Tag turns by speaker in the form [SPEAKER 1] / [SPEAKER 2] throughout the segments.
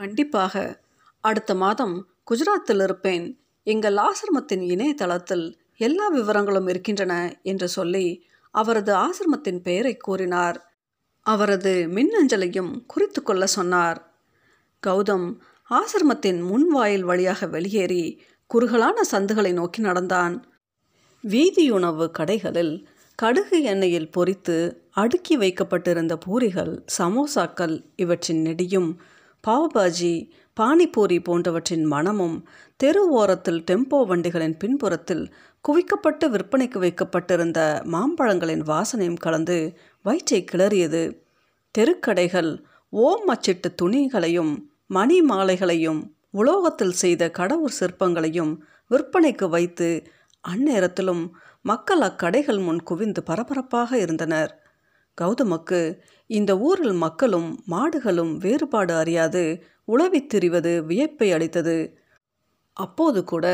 [SPEAKER 1] கண்டிப்பாக. அடுத்த மாதம் குஜராத்தில் இருப்பேன். எங்கள் ஆசிரமத்தின் இணையதளத்தில் எல்லா விவரங்களும் இருக்கின்றன என்று சொல்லி அவரது ஆசிரமத்தின் பெயரை கூறினார். அவரது மின்னஞ்சலையும் குறித்து கொள்ள சொன்னார். கௌதம் ஆசிரமத்தின் முன்வாயில் வழியாக வெளியேறி குறுகலான சந்துகளை நோக்கி நடந்தான். வீதியுணவு கடைகளில் கடுகு எண்ணெயில் பொரித்து அடுக்கி வைக்கப்பட்டிருந்த பூரிகள் சமோசாக்கள் இவற்றின் நெடியும் பாவ்பாஜி பானிபூரி போன்றவற்றின் மணமும் தெரு ஓரத்தில் டெம்போ வண்டிகளின் பின்புறத்தில் குவிக்கப்பட்டு விற்பனைக்கு வைக்கப்பட்டிருந்த மாம்பழங்களின் வாசனையும் கலந்து வயிற்றை கிளறியது. தெருக்கடைகள் ஓம் அச்சிட்டு துணிகளையும் மணி மாலைகளையும் உலோகத்தில் செய்த கடவுள் சிற்பங்களையும் விற்பனைக்கு வைத்து அந்நேரத்திலும் மக்கள் அக்கடைகள் முன் குவிந்து பரபரப்பாக இருந்தனர். கௌதமுக்கு இந்த ஊரில் மக்களும் மாடுகளும் வேறுபாடு அறியாது உழவித் திரிவது வியப்பை அளித்தது. அப்போது கூட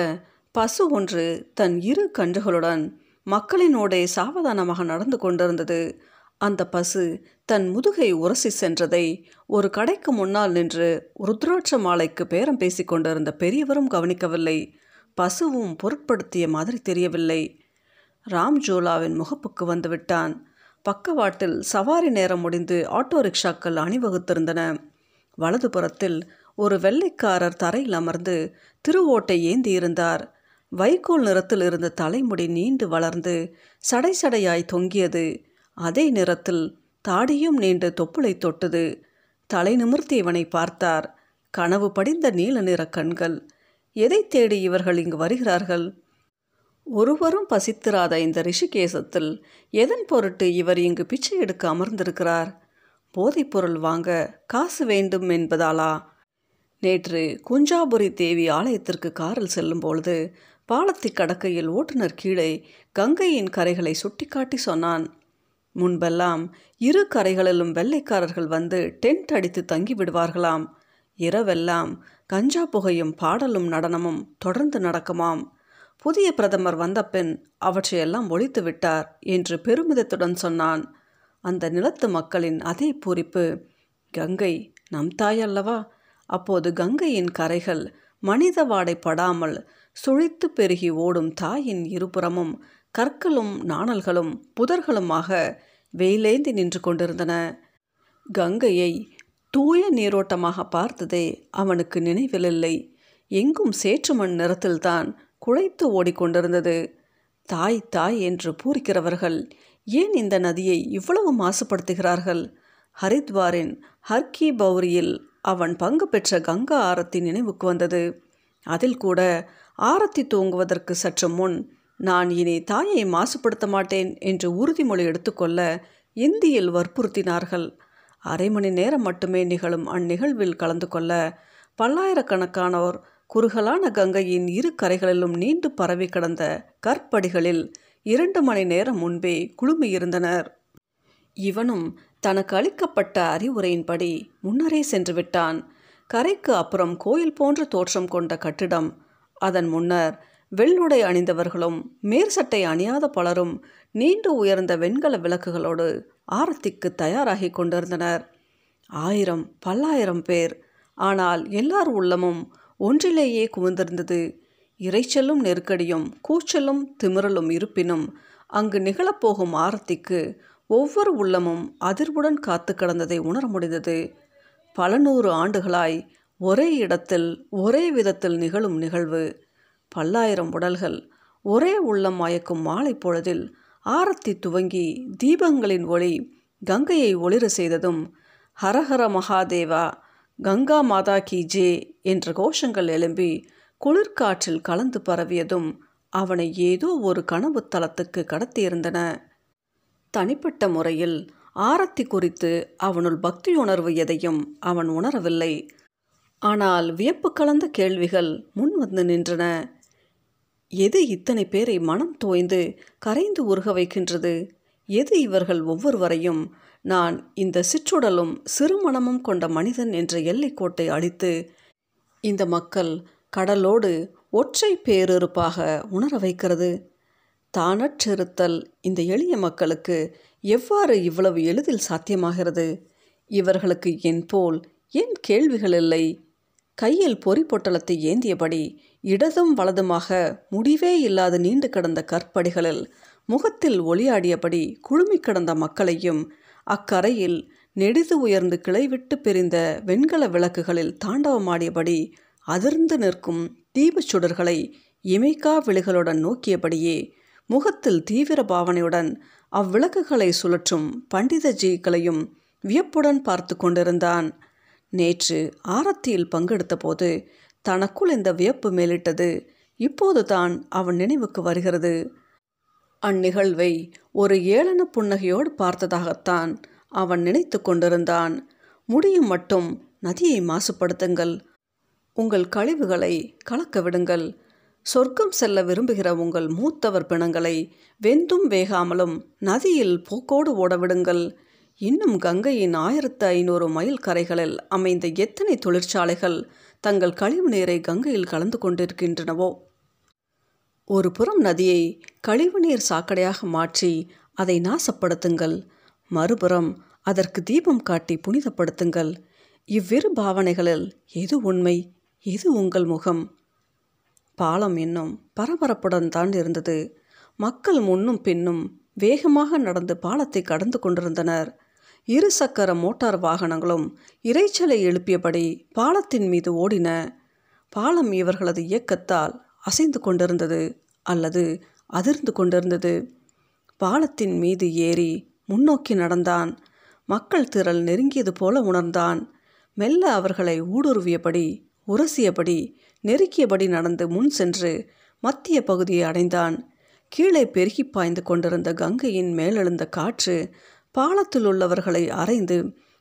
[SPEAKER 1] பசு ஒன்று தன் இரு கன்றுகளுடன் மக்களினோடே சாவதானமாக நடந்து கொண்டிருந்தது. அந்த பசு தன் முதுகை உரசி சென்றதை ஒரு கடைக்கு முன்னால் நின்று ருத்ராட்ச மாலைக்கு பேரம் பேசிக்கொண்டிருந்த பெரியவரும் கவனிக்கவில்லை. பசுவும் பொருட்படுத்திய மாதிரி தெரியவில்லை. ராம் ஜோலாவின் முகப்புக்கு வந்துவிட்டான் பக்கவாட்டில் சவாரி நேரம் முடிந்து ஆட்டோ ரிக்ஷாக்கள் அணிவகுத்திருந்தன. வலதுபுறத்தில் ஒரு வெள்ளைக்காரர் தரையில் அமர்ந்து திருவோட்டை ஏந்தி இருந்தார் வைக்கோல் நிறத்தில் இருந்த தலைமுடி நீண்டு வளர்ந்து சடை சடையாய் தொங்கியது. அதே நிறத்தில் தாடியும் நீண்ட தொப்புளை தொட்டது. தலை நிமிர்த்தி இவனை பார்த்தார். கனவு படிந்த நீல நிற கண்கள். எதை தேடி இவர்கள் இங்கு வருகிறார்கள்? ஒருவரும் பசித்திராத இந்த ரிஷிகேசத்தில் எதன் பொருட்டு இவர் இங்கு பிச்சை எடுக்க அமர்ந்திருக்கிறார்? போதைப்பொருள் வாங்க காசு வேண்டும் என்பதாலா? நேற்று குஞ்சாபுரி தேவி ஆலயத்திற்கு காரில் செல்லும்பொழுது பாலத்தை கடக்கையில் ஓட்டுநர் கீழே கங்கையின் கரைகளை சுட்டிக்காட்டி சொன்னான். முன்பெல்லாம் இரு கரைகளிலும் வெள்ளைக்காரர்கள் வந்து டென்ட் அடித்து தங்கி விடுவார்களாம். இரவெல்லாம் கஞ்சா புகையும் பாடலும் நடனமும் தொடர்ந்து நடக்குமாம். புதிய பிரதமர் வந்த பின் அவற்றையெல்லாம் ஒழித்து விட்டார் என்று பெருமிதத்துடன் சொன்னான். அந்த நிலத்து மக்களின் அதே பூரிப்பு கங்கை நம் தாய் அல்லவா? அப்போது கங்கையின் கரைகள் மனித வாடை படாமல் சுழித்து பெருகி ஓடும் தாயின் இருபுறமும் கற்களும் நாணல்களும் புதர்களுமாக வெயிலேந்தி நின்று கொண்டிருந்தன. கங்கையை தூய நீரோட்டமாக பார்த்ததே அவனுக்கு நினைவிலில்லை. எங்கும் சேற்றுமண் நிறத்தில்தான் குழைத்து ஓடிக்கொண்டிருந்தது. தாய் தாய் என்று பூரிக்கிறவர்கள் ஏன் இந்த நதியை இவ்வளவு மாசுபடுத்துகிறார்கள்? ஹரித்வாரின் ஹர்கி பௌரியில் அவன் பங்கு பெற்ற கங்கா ஆரத்தி நினைவுக்கு வந்தது. அதில் கூட ஆரத்தி தூங்குவதற்கு சற்று முன் நான் இனி தாயை மாசுபடுத்த மாட்டேன் என்று உறுதிமொழி எடுத்துக்கொள்ள இந்தியில் வற்புறுத்தினார்கள். அரை மணி நேரம் மட்டுமே நிகழும் அந்நிகழ்வில் கலந்து கொள்ள பல்லாயிரக்கணக்கானோர் குறுகலான கங்கையின் இரு கரைகளிலும் நீண்டு பரவி கிடந்த கற்படிகளில் இரண்டு மணி நேரம் முன்பே குழுமியிருந்தனர். இவனும் தனக்கு அளிக்கப்பட்ட அறிவுரையின்படி முன்னரே சென்று விட்டான். கரைக்கு அப்புறம் கோயில் போன்ற தோற்றம் கொண்ட கட்டிடம். அதன் முன்னர் வெள்ளுடை அணிந்தவர்களும் மேற்சட்டை அணியாத பலரும் நீண்டு உயர்ந்த வெண்கல விளக்குகளோடு ஆரத்திக்கு தயாராகி கொண்டிருந்தனர். ஆயிரம் பல்லாயிரம் பேர். ஆனால் எல்லார் உள்ளமும் ஒன்றிலேயே குவிந்திருந்தது. இறைச்சலும் நெருக்கடியும் கூச்சலும் திமிரலும் இருப்பினும் அங்கு நிகழப்போகும் ஆரத்திக்கு ஒவ்வொரு உள்ளமும் அதிர்வுடன் காத்து கிடந்ததை உணர முடிந்தது. பல நூறு ஆண்டுகளாய் ஒரே இடத்தில் ஒரே விதத்தில் நிகழும் நிகழ்வு. பல்லாயிரம் உடல்கள் ஒரே உள்ளம் மயக்கும் மாலை பொழுதில் ஆரத்தி துவங்கி தீபங்களின் ஒளி கங்கையை ஒளிர செய்ததும் ஹரஹர மகாதேவா கங்கா மாதா கி ஜே என்ற கோஷங்கள் எழும்பி குளிர்காற்றில் கலந்து பரவியதும் அவனை ஏதோ ஒரு கனவு தளத்துக்கு கடத்தியிருந்தன. தனிப்பட்ட முறையில் ஆரத்தி குறித்து அவனுள் பக்தியுணர்வு எதையும் அவன் உணரவில்லை. ஆனால் வியப்பு கலந்த கேள்விகள் முன் வந்து நின்றன. எது இத்தனை பேரை மனம் தோய்ந்து கரைந்து உருக வைக்கின்றது? எது இவர்கள் ஒவ்வொருவரையும் நான் இந்த சிற்றுடலும் சிறுமணமும் கொண்ட மனிதன் என்ற எல்லைக்கோட்டை அழித்து இந்த மக்கள் கடலோடு ஒற்றை பேரிருப்பாக உணர வைக்கிறது. தானற்றிருத்தல் இந்த எளிய மக்களுக்கு எவ்வாறு இவ்வளவு எளிதில் சாத்தியமாகிறது? இவர்களுக்கு என் போல் ஏன் கேள்விகள் இல்லை? கையில் பொறி பொட்டலத்தை ஏந்தியபடி இடதும் வலதுமாக முடிவே இல்லாத நீண்டு கிடந்த கற்படிகளில் முகத்தில் ஒளியாடியபடி குழுமி கிடந்த மக்களையும் அக்கரையில் நெடிது உயர்ந்து கிளைவிட்டு பிரிந்த வெண்கல விளக்குகளில் தாண்டவமாடியபடி அதிர்ந்து நிற்கும் தீபச் சுடர்களை இமைக்கா விழிகளுடன் நோக்கியபடியே முகத்தில் தீவிர பாவனையுடன் அவ்விளக்குகளை சுழற்றும் பண்டிதஜிகளையும் வியப்புடன் பார்த்து கொண்டிருந்தான். நேற்று ஆரத்தியில் பங்கெடுத்தபோது தனக்குள் இந்த வியப்பு மேலிட்டது. இப்போது தான் அவன் நினைவுக்கு வருகிறது. அந்நிகழ்வை ஒரு ஏளன புன்னகையோடு பார்த்ததாகத்தான் அவன் நினைத்து கொண்டிருந்தான். முடியும் மட்டும் நதியை மாசுபடுத்துங்கள். உங்கள் கழிவுகளை கலக்க விடுங்கள். சொர்க்கம் செல்ல விரும்புகிற உங்கள் மூத்தவர் பிணங்களை வெந்தும் வேகாமலும் நதியில் போக்கோடு ஓடவிடுங்கள். இன்னும் கங்கையின் ஆயிரத்து ஐநூறு மைல் கரைகளில் அமைந்த எத்தனை தொழிற்சாலைகள் தங்கள் கழிவு நீரை கங்கையில் கலந்து கொண்டிருக்கின்றனவோ? ஒரு புறம் நதியை கழிவுநீர் சாக்கடையாக மாற்றி அதை நாசப்படுத்துங்கள். மறுபுறம் அதற்கு தீபம் காட்டி புனிதப்படுத்துங்கள். இவ்விரு பாவனைகளில் எது உண்மை எது உங்கள் முகம்? பாலம் என்னும் பரபரப்புடன் தான் இருந்தது. மக்கள் முன்னும் பின்னும் வேகமாக நடந்து பாலத்தை கடந்து கொண்டிருந்தனர். இரு சக்கர மோட்டார் வாகனங்களும் இறைச்சலை எழுப்பியபடி பாலத்தின் மீது ஓடின. பாலம் இவர்களது இயக்கத்தால் அசைந்து கொண்டிருந்தது அல்லது அதிர்ந்து கொண்டிருந்தது. பாலத்தின் மீது ஏறி முன்னோக்கி நடந்தான். மக்கள் திரள் நெருங்கியது போல உணர்ந்தான். மெல்ல அவர்களை ஊடுருவியபடி உரசியபடி நெருக்கியபடி நடந்து முன் சென்று மத்திய பகுதியை அடைந்தான். கீழே பெருகி பாய்ந்து கொண்டிருந்த கங்கையின் மேலெழுந்த காற்று பாலத்தில் உள்ளவர்களை அரைந்து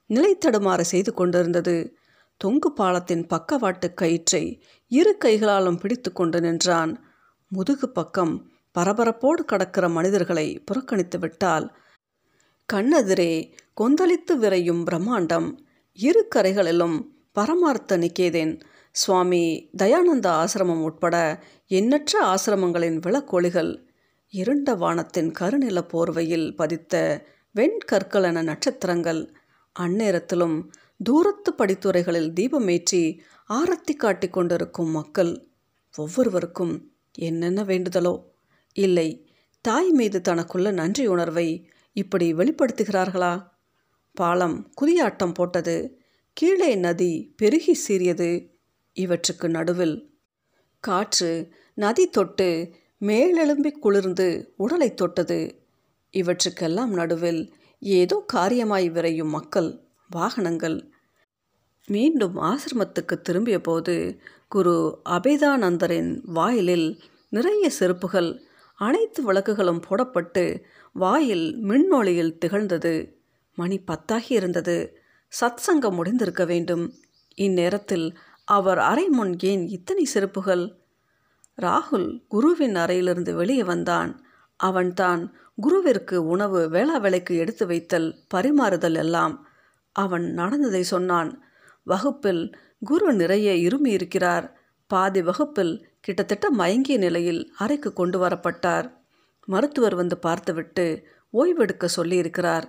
[SPEAKER 1] நிலைத்தடுமாறு செய்து கொண்டிருந்தது. தொங்கு பாலத்தின் பக்கவாட்டு கயிற்றை இரு கைகளாலும் பிடித்து கொண்டு நின்றான். முதுகு பக்கம் பரபரப்போடு கடக்கிற மனிதர்களை புறக்கணித்து விட்டால் கண்ணெதிரே கொந்தளித்து விரையும் பிரம்மாண்டம் இரு கரைகளிலும் பரமார்த்த நிக்கேதேன் சுவாமி தயானந்த ஆசிரமம் உட்பட எண்ணற்ற ஆசிரமங்களின் விளக்கொளிகள் இருண்ட வானத்தின் கருநில போர்வையில் பதித்த வெண்கற்களென நட்சத்திரங்கள் அந்நேரத்திலும் தூரத்து படித்துறைகளில் தீபமேற்றி ஆரத்தி காட்டி கொண்டிருக்கும் மக்கள் ஒவ்வொருவருக்கும் என்னென்ன வேண்டுதலோ? இல்லை தாய் மீது தனக்குள்ள நன்றி உணர்வை இப்படி வெளிப்படுத்துகிறார்களா? பாலம் குதியாட்டம் போட்டது கீழே நதி பெருகி சீரியது இவற்றுக்கு நடுவில் காற்று நதி தொட்டு மேலெலும்பி குளிர்ந்து உடலை தொட்டது. இவற்றுக்கெல்லாம் நடுவில் ஏதோ காரியமாய் விரையும் மக்கள் வாகனங்கள். மீண்டும் ஆசிரமத்துக்கு திரும்பிய போது குரு அபேதானந்தரின் வாயிலில் நிறைய செருப்புகள் அனைத்து விளக்குகளும் போடப்பட்டு வாயில் மின்னொளியில் திகழ்ந்தது. மணி பத்தாகி இருந்தது. சத்சங்கம் முடிந்திருக்க வேண்டும். இந்நேரத்தில் அவர் அறை முன் ஏன் இத்தனை செருப்புகள்? ராகுல் குருவின் அறையிலிருந்து வெளியே வந்தான். அவன்தான் குருவிற்கு உணவு வேளா வேலைக்கு எடுத்து வைத்தல் பரிமாறுதல் எல்லாம் அவன் நடந்ததை சொன்னான். வகுப்பில் குரு நிறைய இருமி இருக்கிறார் பாதி வகுப்பில் கிட்டத்தட்ட மயங்கிய நிலையில் அறைக்கு கொண்டு வரப்பட்டார். மருத்துவர் வந்து பார்த்துவிட்டு ஓய்வெடுக்க சொல்லியிருக்கிறார்.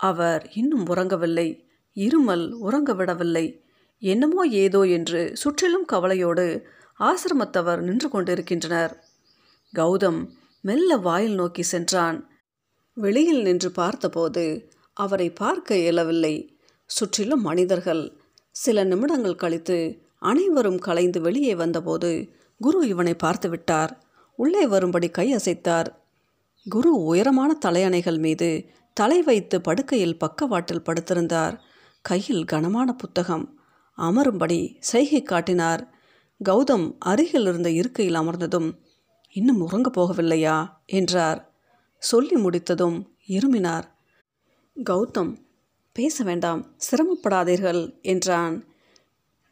[SPEAKER 1] அவர் இன்னும் உறங்கவில்லை. இருமல் உறங்க விடவில்லை. என்னமோ ஏதோ என்று சுற்றிலும் கவலையோடு ஆசிரமத்தவர் நின்று கொண்டிருக்கின்றனர். கௌதம் மெல்ல வாயில் நோக்கி சென்றான். வெளியில் நின்று பார்த்தபோது அவரை பார்க்க இயலவில்லை. சுற்றிலும் மனிதர்கள். சில நிமிடங்கள் கழித்து அனைவரும் கலைந்து வெளியே வந்தபோது குரு இவனை பார்த்து விட்டார் உள்ளே வரும்படி கை அசைத்தார். குரு உயரமான தலையணைகள் மீது தலை வைத்து படுக்கையில் பக்கவாட்டில் படுத்திருந்தார். கையில் கனமான புத்தகம். அமரும்படி செய்கை காட்டினார். கௌதம் அருகில் இருந்த இருக்கையில் அமர்ந்ததும் இன்னும் உறங்க போகவில்லையா? என்றார். சொல்லி முடித்ததும் இருமினார். கௌதம் பேச வேண்டாம் சிரமப்படாதீர்கள் என்றான்.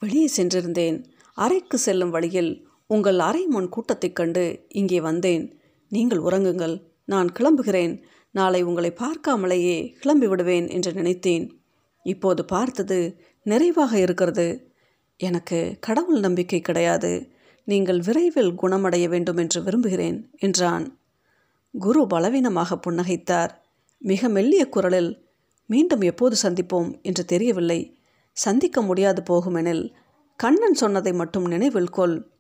[SPEAKER 1] வெளியே சென்றிருந்தேன். அறைக்கு செல்லும் வழியில் உங்கள் அறை முன் கூட்டத்தைக் கண்டு இங்கே வந்தேன். நீங்கள் உறங்குங்கள். நான் கிளம்புகிறேன். நாளை உங்களை பார்க்காமலேயே கிளம்பி விடுவேன் என்று நினைத்தேன். இப்போது பார்த்தது நிறைவாக இருக்கிறது. எனக்கு கடவுள் நம்பிக்கை கிடையாது. நீங்கள் விரைவில் குணமடைய வேண்டும் என்று விரும்புகிறேன் என்றான். குரு பலவீனமாக புன்னகைத்தார். மிக மெல்லிய குரலில் மீண்டும் எப்போது சந்திப்போம்? என்று தெரியவில்லை. சந்திக்க முடியாது போகுமெனில் கண்ணன் சொன்னதை மட்டும் நினைவில் கொள்.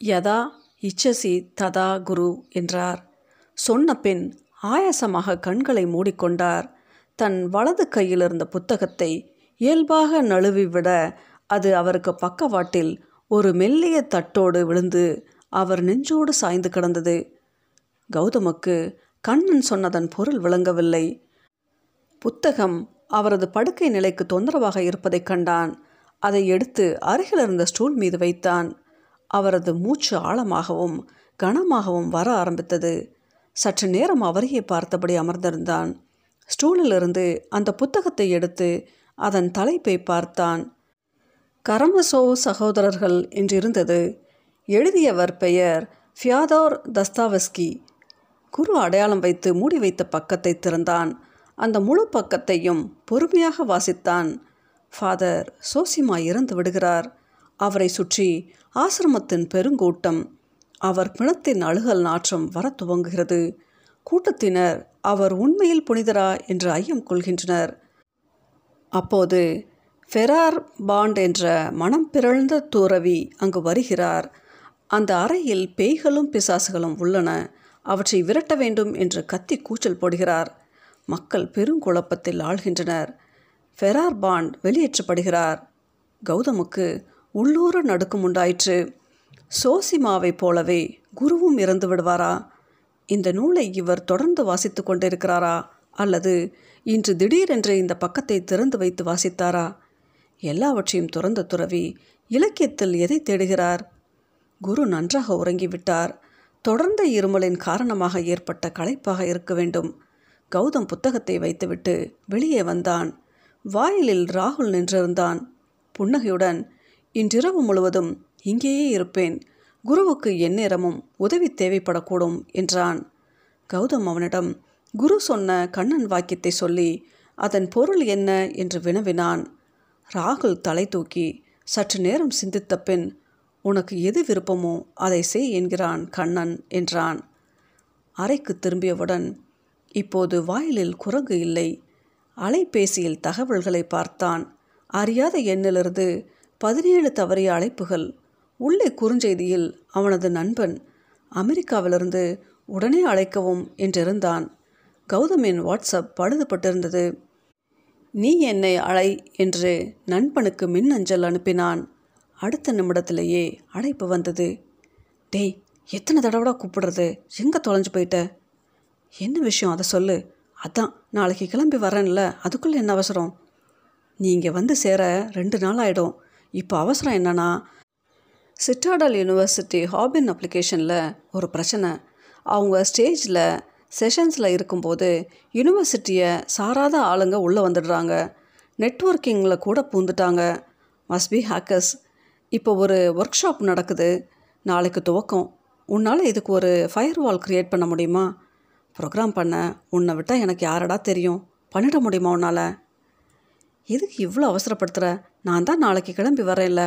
[SPEAKER 1] யதா இச்சசி ததா குரு என்றார். சொன்ன பின் ஆயாசமாக கண்களை மூடிக்கொண்டார். தன் வலது கையில் இருந்த புத்தகத்தை இயல்பாக நழுவி விட அது அவருக்கு பக்கவாட்டில் ஒரு மெல்லிய தட்டோடு விழுந்து அவர் நெஞ்சோடு சாய்ந்து கிடந்தது. கௌதமுக்கு கண்ணன் சொன்னதன் பொருள் விளங்கவில்லை. புத்தகம் அவரது படுக்கை நிலைக்கு தொந்தரவாக இருப்பதைக் கண்டான். அதை எடுத்து அருகில் இருந்த ஸ்டூல் மீது வைத்தான். அவரது மூச்சு ஆழமாகவும் கனமாகவும் வர ஆரம்பித்தது. சற்று நேரம் அவரையே பார்த்தபடி அமர்ந்திருந்தான். ஸ்டூலிலிருந்து அந்த புத்தகத்தை எடுத்து அதன் தலைப்பை பார்த்தான். கரமசோ சகோதரர்கள் என்றிருந்தது. எழுதியவர் பெயர் ஃபியாதோர் தஸ்தாவஸ்கி. குரு அடையாளம் வைத்து மூடி வைத்த பக்கத்தை திறந்தான். அந்த முழு பக்கத்தையும் பொறுமையாக வாசித்தான். ஃபாதர் சோசிமா இறந்து விடுகிறார். அவரை சுற்றி ஆசிரமத்தின் பெருங்கூட்டம். அவர் பிணத்தின் அழுகல் நாற்றம் வர துவங்குகிறது. கூட்டத்தினர் அவர் உண்மையில் புனிதரா? என்று ஐயம் கொள்கின்றனர். அப்போது ஃபெரார் பாண்ட் என்ற மனம் பிறழ்ந்த தூரவி அங்கு வருகிறார். அந்த அறையில் பேய்களும் பிசாசுகளும் உள்ளன. அவற்றை விரட்ட வேண்டும் என்று கத்தி கூச்சல் போடுகிறார். மக்கள் பெருங்குழப்பத்தில் ஆழ்கின்றனர் ஃபெரார் பாண்ட் வெளியேற்றப்படுகிறார். கௌதமுக்கு உள்ளூர நடுக்கம் உண்டாயிற்று. சோசிமாவைப் போலவே குருவும் இறந்து விடுவாரா? இந்த நூலை இவர் தொடர்ந்து வாசித்து கொண்டிருக்கிறாரா? அல்லது இன்று திடீரென்று இந்த பக்கத்தை திறந்து வைத்து வாசித்தாரா? எல்லாவற்றையும் துறந்த துறவி இலக்கியத்தில் எதை தேடுகிறார்? குரு நன்றாக உறங்கிவிட்டார். தொடர்ந்த இருமலின் காரணமாக ஏற்பட்ட களைப்பாக இருக்க வேண்டும். கௌதம் புத்தகத்தை வைத்துவிட்டு வெளியே வந்தான். வாயிலில் ராகுல் நின்றிருந்தான். புன்னகையுடன் இன்றிரவு முழுவதும் இங்கேயே இருப்பேன். குருவுக்கு எந்நேரமும் உதவி தேவைப்படக்கூடும் என்றான். கௌதம் அவனிடம் குரு சொன்ன கண்ணன் வாக்கியத்தை சொல்லி அதன் பொருள் என்ன? என்று வினவினான். ராகுல் தலை தூக்கி சற்று நேரம் சிந்தித்த பின் உனக்கு எது விருப்பமோ அதை செய் என்கிறான் கண்ணன் என்றான். அறைக்கு திரும்பியவுடன் இப்போது வாயிலில் குரங்கு இல்லை. அலைபேசியில் தகவல்களை பார்த்தான். அறியாத எண்ணிலிருந்து பதினேழு தவறிய அழைப்புகள். உள்ளே குறுஞ்செய்தியில் அவனது நண்பன் அமெரிக்காவிலிருந்து உடனே அழைக்கவும் என்றிருந்தான். கௌதமின் வாட்ஸ்அப் பழுதுபட்டிருந்தது. நீ என்னை அழை என்று நண்பனுக்கு மின்னஞ்சல் அனுப்பினான். அடுத்த நிமிடத்திலேயே அழைப்பு வந்தது. டேய் எத்தனை தடவைடா கூப்பிடுறது? எங்கே தொலைஞ்சு போயிட்ட? என்ன விஷயம்? அதை சொல்லு. அதான் நாளைக்கு கிளம்பி வரேன்ல. அதுக்குள்ளே என்ன அவசரம்? நீங்கள் வந்து சேர ரெண்டு நாள் ஆகிடும் இப்போ அவசரம் என்னன்னா சிட்டாடல் யூனிவர்சிட்டி ஹாபின் அப்ளிகேஷனில் ஒரு பிரச்சனை. அவங்க ஸ்டேஜில் செஷன்ஸில் இருக்கும்போது யூனிவர்சிட்டியை சாராத ஆளுங்க உள்ளே வந்துடுறாங்க. நெட்ஒர்க்கிங்கில் கூட பூந்துட்டாங்க. மஸ்ட் பி ஹேக்கர்ஸ் இப்போ ஒரு ஒர்க் ஷாப் நடக்குது. நாளைக்கு துவக்கம். உன்னால் இதுக்கு ஒரு ஃபயர் வால் க்ரியேட் பண்ண முடியுமா? ப்ரோக்ராம் பண்ண. உன்னை விட்டால் எனக்கு யாரடா தெரியும்? பண்ணிட முடியுமா உன்னால்? எதுக்கு இவ்வளோ அவசரப்படுத்துகிற நான் தான் நாளைக்கு கிளம்பி வரேன்ல.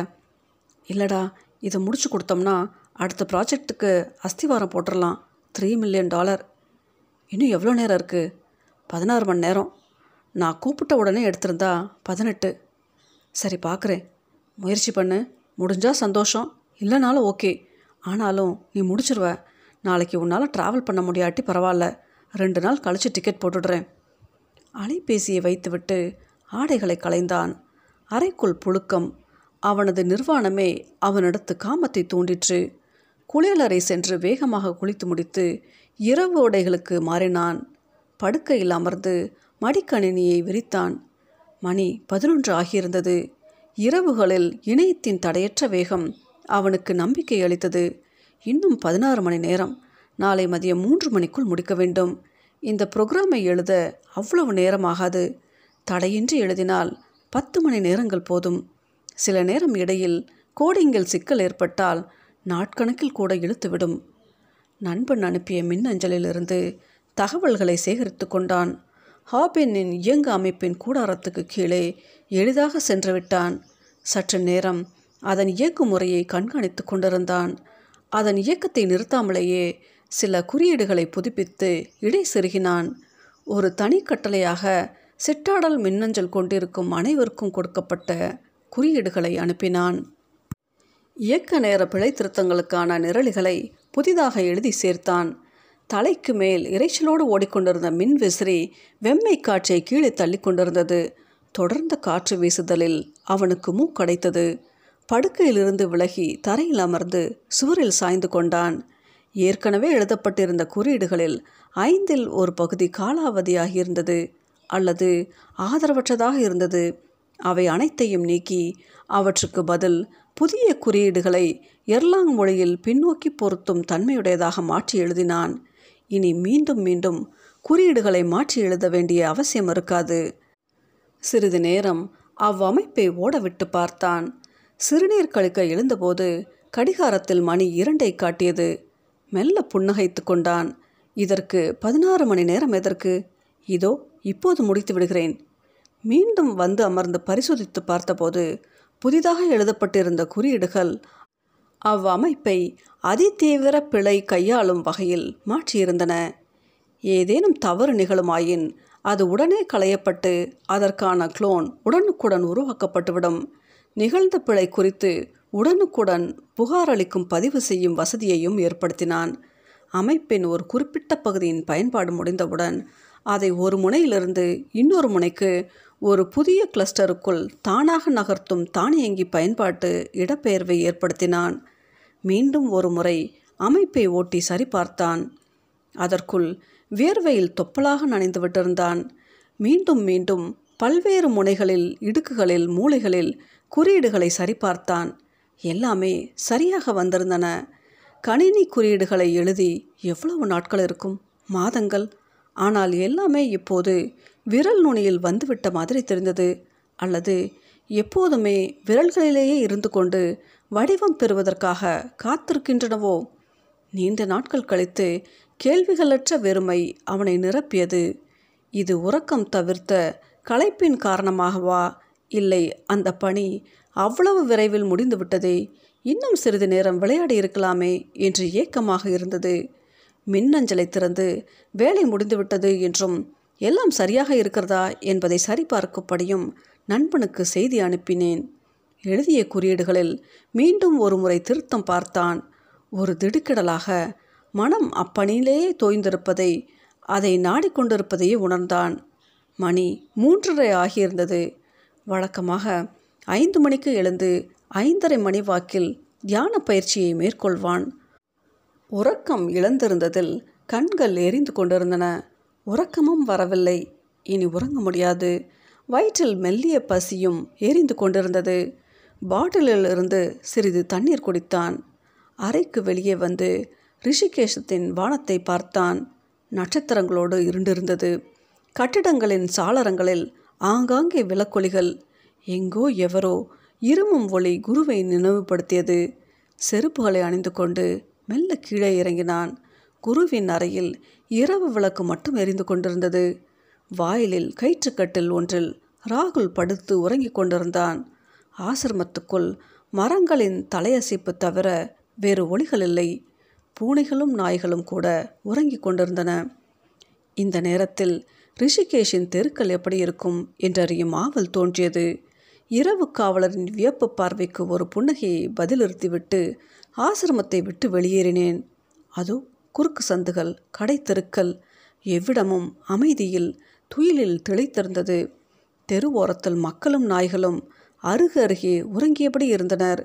[SPEAKER 1] இல்லைடா இதை முடிச்சு கொடுத்தோம்னா அடுத்த ப்ராஜெக்ட்டுக்கு அஸ்திவாரம் போட்டுடலாம் த்ரீ மில்லியன் டாலர் இன்னும் எவ்வளோ நேரம் இருக்குது பதினாறு மணி நேரம். நான் கூப்பிட்ட உடனே எடுத்திருந்தா பதினெட்டு. சரி பார்க்குறேன் முயற்சி பண்ணு. முடிஞ்சால் சந்தோஷம் இல்லைனாலும் ஓகே. ஆனாலும் நீ முடிச்சிருவ. நாளைக்கு உன்னால் ட்ராவல் பண்ண முடியாட்டி பரவாயில்ல. ரெண்டு நாள் கழித்து டிக்கெட் போட்டுடுறேன். அலைபேசியை வைத்துவிட்டு ஆடைகளை களைந்தான். அறைக்குள் புழுக்கம். அவனது நிர்வாணமே அவனிடத்து காமத்தை தூண்டிற்று. குளியலறை சென்று வேகமாக குளித்து முடித்து இரவு உடைகளுக்கு மாறினான். படுக்கையில் அமர்ந்து மடிக்கணினியை விரித்தான். மணி பதினொன்று ஆகியிருந்தது. இரவுகளில் இணையத்தின் தடையற்ற வேகம் அவனுக்கு நம்பிக்கை அளித்தது. இன்னும் பதினாறு மணி நேரம். நாளை மதியம் மூன்று மணிக்குள் முடிக்க வேண்டும். இந்த புரோகிராமை எழுத அவ்வளவு நேரமாகாது. தடையின்றி எழுதினால் பத்து மணி நேரங்கள் போதும். சில நேரம் இடையில் கோடிங்கில் சிக்கல் ஏற்பட்டால் நாட்கணக்கில் கூட இழுத்துவிடும். நண்பன் அனுப்பிய மின்னஞ்சலிலிருந்து தகவல்களை சேகரித்து கொண்டான். ஹாபினின் இயங்கு அமைப்பின் கூடாரத்துக்கு கீழே எளிதாக சென்று விட்டான் சற்று நேரம் அதன் இயக்கு முறையை கண்காணித்து கொண்டிருந்தான். அதன் இயக்கத்தை நிறுத்தாமலேயே சில குறியீடுகளை புதுப்பித்து இடை செருகினான். ஒரு தனி கட்டளையாக சிற்றாடல் மின்னஞ்சல் கொண்டிருக்கும் அனைவருக்கும் கொடுக்கப்பட்ட குறியீடுகளை அனுப்பினான். இயக்க நேர பிழை திருத்தங்களுக்கான நிரலிகளை புதிதாக எழுதி சேர்த்தான். தலைக்கு மேல் இறைச்சலோடு ஓடிக்கொண்டிருந்த மின் விசிறி வெம்மை காற்றை கீழே தள்ளி கொண்டிருந்தது. தொடர்ந்த காற்று வீசுதலில் அவனுக்கு மூக்கடைத்தது. படுக்கையிலிருந்து விலகி தரையில் அமர்ந்து சுவரில் சாய்ந்து கொண்டான். ஏற்கனவே எழுதப்பட்டிருந்த குறியீடுகளில் ஐந்தில் ஒரு பகுதி காலாவதியாகியிருந்தது அல்லது ஆதரவற்றதாக இருந்தது. அவை அனைத்தையும் நீக்கி அவற்றுக்கு பதில் புதிய குறியீடுகளை எர்லாங் மொழியில் பின்னோக்கி பொருத்தும் தன்மையுடையதாக மாற்றி எழுதினான். இனி மீண்டும் மீண்டும் குறியீடுகளை மாற்றி எழுத வேண்டிய அவசியம் இருக்காது. சிறிது நேரம் அவ்வமைப்பை ஓடவிட்டு பார்த்தான். சிறுநீர் கழிக்க எழுந்தபோது கடிகாரத்தில் மணி இரண்டை காட்டியது. மெல்ல புன்னகைத்து கொண்டான். இதற்கு பதினாறு மணி நேரம் எதற்கு? இதோ இப்போது முடித்து விடுகிறேன். மீண்டும் வந்து அமர்ந்து பரிசோதித்து பார்த்தபோது புதிதாக எழுதப்பட்டிருந்த குறியீடுகள் அவ்வமைப்பை அதிதீவிர பிழை கையாளும் வகையில் மாற்றியிருந்தன. ஏதேனும் தவறு நிகழுமாயின் அது உடனே களையப்பட்டு அதற்கான குளோன் உடனுக்குடன் உருவாக்கப்பட்டுவிடும். நிகழ்ந்த பிழை குறித்து உடனுக்குடன் புகாரளிக்கும் பதிவு செய்யும் வசதியையும் ஏற்படுத்தினான். அமைப்பின் ஒரு குறிப்பிட்ட பகுதியின் பயன்பாடு முடிந்தவுடன் அதை ஒரு முனையிலிருந்து இன்னொரு முனைக்கு ஒரு புதிய கிளஸ்டருக்குள் தானாக நகர்த்தும் தானியங்கி பயன்பாட்டு இடப்பெயர்வை ஏற்படுத்தினான். மீண்டும் ஒரு முறை அமைப்பை ஓட்டி சரிபார்த்தான். அதற்குள் வேர்வையில் தொப்பலாக நனைந்து விட்டிருந்தான். மீண்டும் மீண்டும் பல்வேறு முனைகளில் இடுக்குகளில் மூளைகளில் குறியீடுகளை சரிபார்த்தான். எல்லாமே சரியாக வந்திருந்தன. கணினி குறியீடுகளை எழுதி எவ்வளவு நாட்கள் இருக்கும்? மாதங்கள். ஆனால் எல்லாமே இப்போது விரல் நுனியில் வந்துவிட்ட மாதிரி தெரிந்தது. அல்லது எப்போதுமே விரல்களிலேயே இருந்து கொண்டு வடிவம் பெறுவதற்காக காத்திருக்கின்றனவோ? நீண்ட நாட்கள் கழித்து கேள்விகளற்ற வெறுமை அவனை நிரப்பியது. இது உறக்கம் தவிர்த்த களைப்பின் காரணமாகவா? இல்லை அந்த பணி அவ்வளவு விரைவில் முடிந்துவிட்டதே. இன்னும் சிறிது நேரம் விளையாடி இருக்கலாமே என்று ஏக்கமாக இருந்தது. மின்னஞ்சலை திறந்து வேலை முடிந்துவிட்டது என்றும் எல்லாம் சரியாக இருக்கிறதா என்பதை சரிபார்க்கும்படியும் நண்பனுக்கு செய்தி அனுப்பினேன். எழுதிய குறியீடுகளில் மீண்டும் ஒரு முறை திருத்தம் பார்த்தான். ஒரு திடுக்கிடலாக மனம் அப்பணியிலேயே தோய்ந்திருப்பதை அதை நாடிக்கொண்டிருப்பதையே உணர்ந்தான். மணி மூன்றரை ஆகியிருந்தது. வழக்கமாக ஐந்து மணிக்கு எழுந்து ஐந்தரை மணி வாக்கில் தியான பயிற்சியை மேற்கொள்வான். உறக்கம் இழந்திருந்ததில் கண்கள் எரிந்து கொண்டிருந்தன. உறக்கமும் வரவில்லை. இனி உறங்க முடியாது. வயிற்றில் மெல்லிய பசியும் எரிந்து கொண்டிருந்தது. பாட்டிலில் இருந்து சிறிது தண்ணீர் குடித்தான். அறைக்கு வெளியே வந்து ரிஷிகேஷத்தின் வானத்தை பார்த்தான். நட்சத்திரங்களோடு இருண்டிருந்தது. கட்டிடங்களின் சாளரங்களில் ஆங்காங்கே விளக்கொலிகள் எங்கோ எவரோ இருமும் ஒளி குருவை நினைவுபடுத்தியது. செருப்புகளை அணிந்து கொண்டு மெல்ல கீழே இறங்கினான். குருவின் அறையில் இரவு விளக்கு மட்டும் எரிந்து கொண்டிருந்தது. வாயிலில் கயிற்றுக்கட்டில் ஒன்றில் ராகுல் படுத்து உறங்கிக் கொண்டிருந்தான். ஆசிரமத்துக்குள் மரங்களின் தலையசைப்பு தவிர வேறு ஒளிகள் இல்லை. பூனைகளும் நாய்களும் கூட உறங்கிக் கொண்டிருந்தன. இந்த நேரத்தில் ரிஷிகேஷின் தெருக்கள் எப்படி இருக்கும் என்றறியும் ஆவல் தோன்றியது. இரவு காவலரின் வியப்பு பார்வைக்கு ஒரு புன்னகையை பதிலிறுத்திவிட்டு ஆசிரமத்தை விட்டு வெளியேறினேன். அதோ குறுக்கு சந்துகள் கடை தெருக்கள் எவ்விடமும் அமைதியில் துயிலில் திளைத்திருந்தது. தெரு ஓரத்தில் மக்களும் நாய்களும் அருகு அருகே உறங்கியபடி இருந்தனர்.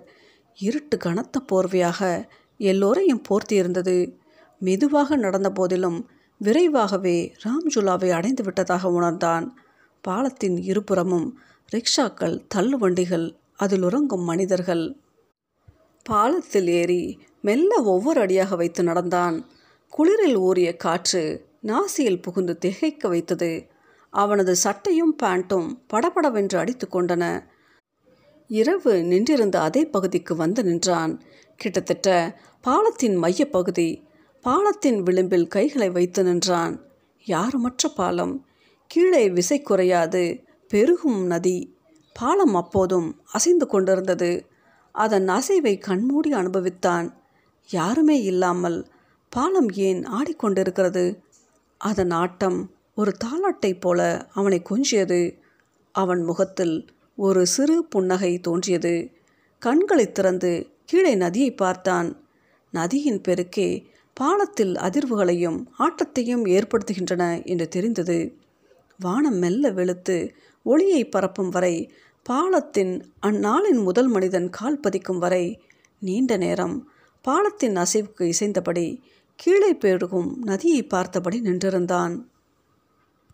[SPEAKER 1] இருட்டு கனத்த போர்வையாக எல்லோரையும் போர்த்தியிருந்தது. மெதுவாக நடந்த போதிலும் விரைவாகவே ராம்ஜுலாவை அடைந்து விட்டதாக உணர்ந்தான். பாலத்தின் இருபுறமும் ரிக்ஷாக்கள் தள்ளுவண்டிகள் அதில் உறங்கும் மனிதர்கள். பாலத்தில் ஏறி மெல்ல ஒவ்வொரு அடியாக வைத்து நடந்தான். குளிரில் ஊறிய காற்று நாசியில் புகுந்து திகைக்க வைத்தது. அவனது சட்டையும் பேண்ட்டும் படபடவென்று அடித்து கொண்டன. இரவு நின்றிருந்த அதே பகுதிக்கு வந்து நின்றான். கிட்டத்தட்ட பாலத்தின் மையப்பகுதி பாலத்தின் விளிம்பில் கைகளை வைத்து நின்றான். யாருமற்ற பாலம்? கீழே விசை குறையாது பெருகும் நதி. பாலம் அப்போதும் அசைந்து கொண்டிருந்தது. அதன் அசைவை கண்மூடி அனுபவித்தான். யாருமே இல்லாமல் பாலம் ஏன் ஆடிக்கொண்டிருக்கிறது? அதன் ஆட்டம் ஒரு தாளாட்டை போல அவனை கொஞ்சியது. அவன் முகத்தில் ஒரு சிறு புன்னகை தோன்றியது. கண்களை திறந்து கீழே நதியை பார்த்தான். நதியின் பெருக்கே பாலத்தில் அதிர்வுகளையும் ஆட்டத்தையும் ஏற்படுத்துகின்றன என்று தெரிந்தது. வானம் மெல்ல வெளுத்து ஒளியை பரப்பும் வரை பாலத்தின் அந்நாளின் முதல் மனிதன் கால் பதிக்கும் வரை நீண்ட நேரம் பாலத்தின் அசைவுக்கு இசைந்தபடி கீழே பெருகும் நதியை பார்த்தபடி நின்றிருந்தான்.